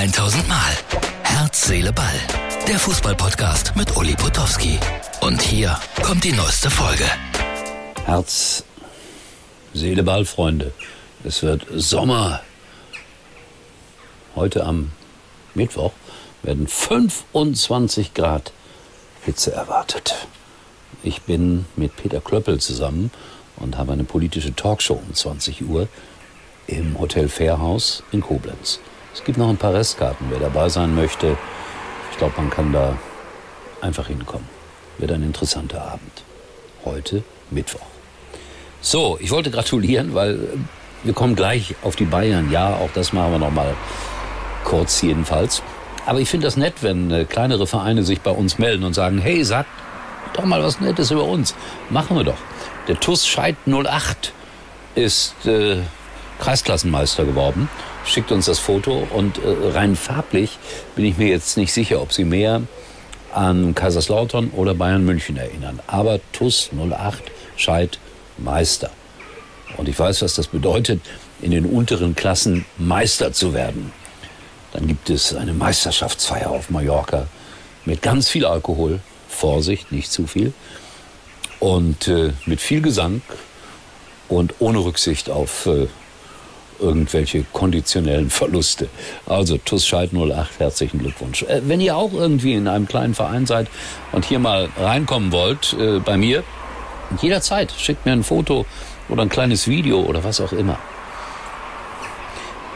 1000 Mal. Herz, Seele, Ball. Der Fußballpodcast mit Uli Potowski. Und hier kommt die neueste Folge. Herz, Seele, Ball, Freunde. Es wird Sommer. Heute am Mittwoch werden 25 Grad Hitze erwartet. Ich bin mit Peter Klöppel zusammen und habe eine politische Talkshow um 20 Uhr im Hotel Fairhaus in Koblenz. Es gibt noch ein paar Restkarten, wer dabei sein möchte. Ich glaube, man kann da einfach hinkommen. Wird ein interessanter Abend. Heute Mittwoch. So, ich wollte gratulieren, weil wir kommen gleich auf die Bayern. Ja, auch das machen wir noch mal kurz jedenfalls. Aber ich finde das nett, wenn äh, kleinere Vereine sich bei uns melden und sagen, hey, sag doch mal was Nettes über uns. Machen wir doch. Der TUS Scheid 08 ist äh, Kreisklassenmeister geworden. Schickt uns das Foto und äh, rein farblich bin ich mir jetzt nicht sicher, ob sie mehr an Kaiserslautern oder Bayern München erinnern. Aber TUS 08 Scheid Meister. Und ich weiß, was das bedeutet, in den unteren Klassen Meister zu werden. Dann gibt es eine Meisterschaftsfeier auf Mallorca mit ganz viel Alkohol. Vorsicht, nicht zu viel. Und äh, mit viel Gesang und ohne Rücksicht auf äh, irgendwelche konditionellen Verluste. Also TUS Scheid 08, herzlichen Glückwunsch. Äh, wenn ihr auch irgendwie in einem kleinen Verein seid und hier mal reinkommen wollt, äh, bei mir, jederzeit schickt mir ein Foto oder ein kleines Video oder was auch immer.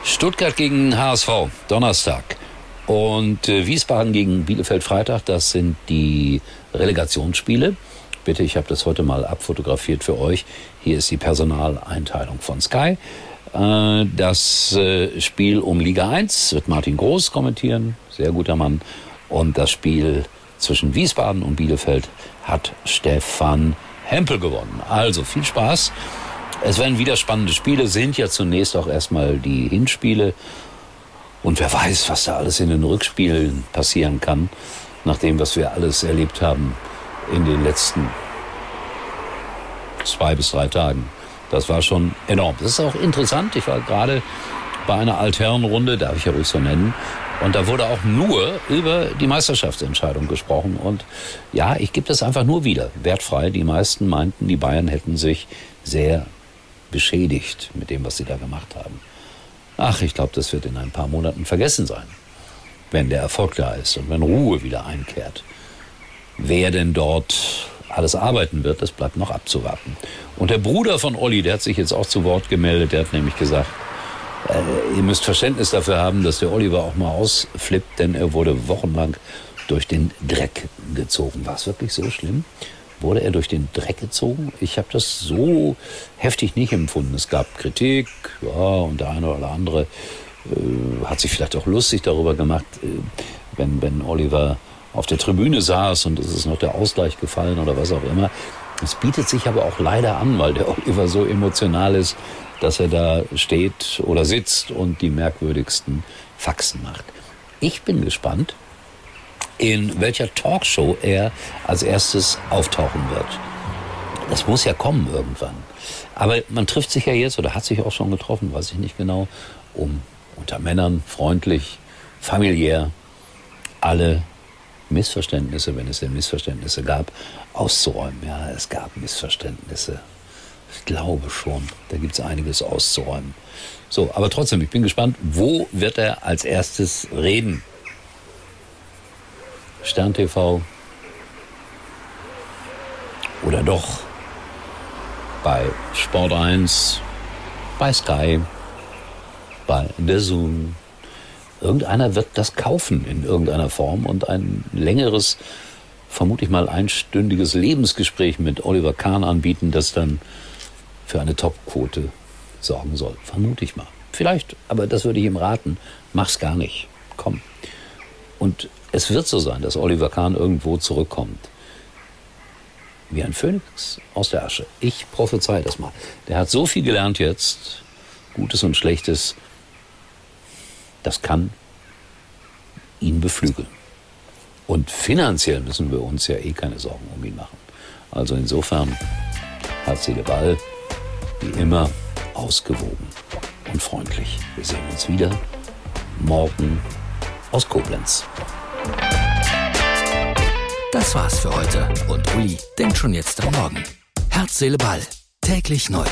Stuttgart gegen HSV, Donnerstag. Und äh, Wiesbaden gegen Bielefeld Freitag, das sind die Relegationsspiele. Bitte, ich habe das heute mal abfotografiert für euch. Hier ist die Personaleinteilung von Sky. Äh, das äh, Spiel um Liga 1 wird Martin Groß kommentieren, sehr guter Mann. Und das Spiel zwischen Wiesbaden und Bielefeld hat Stefan Hempel gewonnen. Also viel Spaß. Es werden wieder spannende Spiele, sind ja zunächst auch erstmal die Hinspiele. Und wer weiß, was da alles in den Rückspielen passieren kann, nach dem, was wir alles erlebt haben in den letzten zwei bis drei Tagen. Das war schon enorm. Das ist auch interessant. Ich war gerade bei einer Altherrenrunde, darf ich ja ruhig so nennen. Und da wurde auch nur über die Meisterschaftsentscheidung gesprochen. Und ja, ich gebe das einfach nur wieder, wertfrei. Die meisten meinten, die Bayern hätten sich sehr beschädigt mit dem, was sie da gemacht haben. Ach, ich glaube, das wird in ein paar Monaten vergessen sein, wenn der Erfolg da ist und wenn Ruhe wieder einkehrt. Wer denn dort alles arbeiten wird, das bleibt noch abzuwarten. Und der Bruder von Olli, der hat sich jetzt auch zu Wort gemeldet, der hat nämlich gesagt, äh, ihr müsst Verständnis dafür haben, dass der Oliver auch mal ausflippt, denn er wurde wochenlang durch den Dreck gezogen. War es wirklich so schlimm? Wurde er durch den Dreck gezogen? Ich habe das so heftig nicht empfunden. Es gab Kritik, ja, und der eine oder andere äh, hat sich vielleicht auch lustig darüber gemacht, äh, wenn, wenn Oliver auf der Tribüne saß und es ist noch der Ausgleich gefallen oder was auch immer. Es bietet sich aber auch leider an, weil der Oliver so emotional ist, dass er da steht oder sitzt und die merkwürdigsten Faxen macht. Ich bin gespannt, in welcher Talkshow er als erstes auftauchen wird. Das muss ja kommen irgendwann. Aber man trifft sich ja jetzt oder hat sich auch schon getroffen, weiß ich nicht genau, um unter Männern freundlich, familiär alle Missverständnisse, wenn es denn Missverständnisse gab, auszuräumen. Ja, es gab Missverständnisse. Ich glaube schon, da gibt es einiges auszuräumen. So, aber trotzdem, ich bin gespannt, wo wird er als erstes reden? Stern TV oder doch bei Sport 1, bei Sky, bei The Zoom. Irgendeiner wird das kaufen in irgendeiner Form und ein längeres, vermute ich mal einstündiges Lebensgespräch mit Oliver Kahn anbieten, das dann für eine Topquote sorgen soll. Vermute ich mal. Vielleicht, aber das würde ich ihm raten. Mach's gar nicht. Komm. Und es wird so sein, dass Oliver Kahn irgendwo zurückkommt. Wie ein Phönix aus der Asche. Ich prophezei das mal. Der hat so viel gelernt jetzt, Gutes und Schlechtes, das kann ihn beflügeln. Und finanziell müssen wir uns ja eh keine Sorgen um ihn machen. Also insofern, Herz, Seele, Ball, wie immer ausgewogen und freundlich. Wir sehen uns wieder morgen aus Koblenz. Das war's für heute und Uli denkt schon jetzt am Morgen. Herz, Seele, Ball. Täglich neu.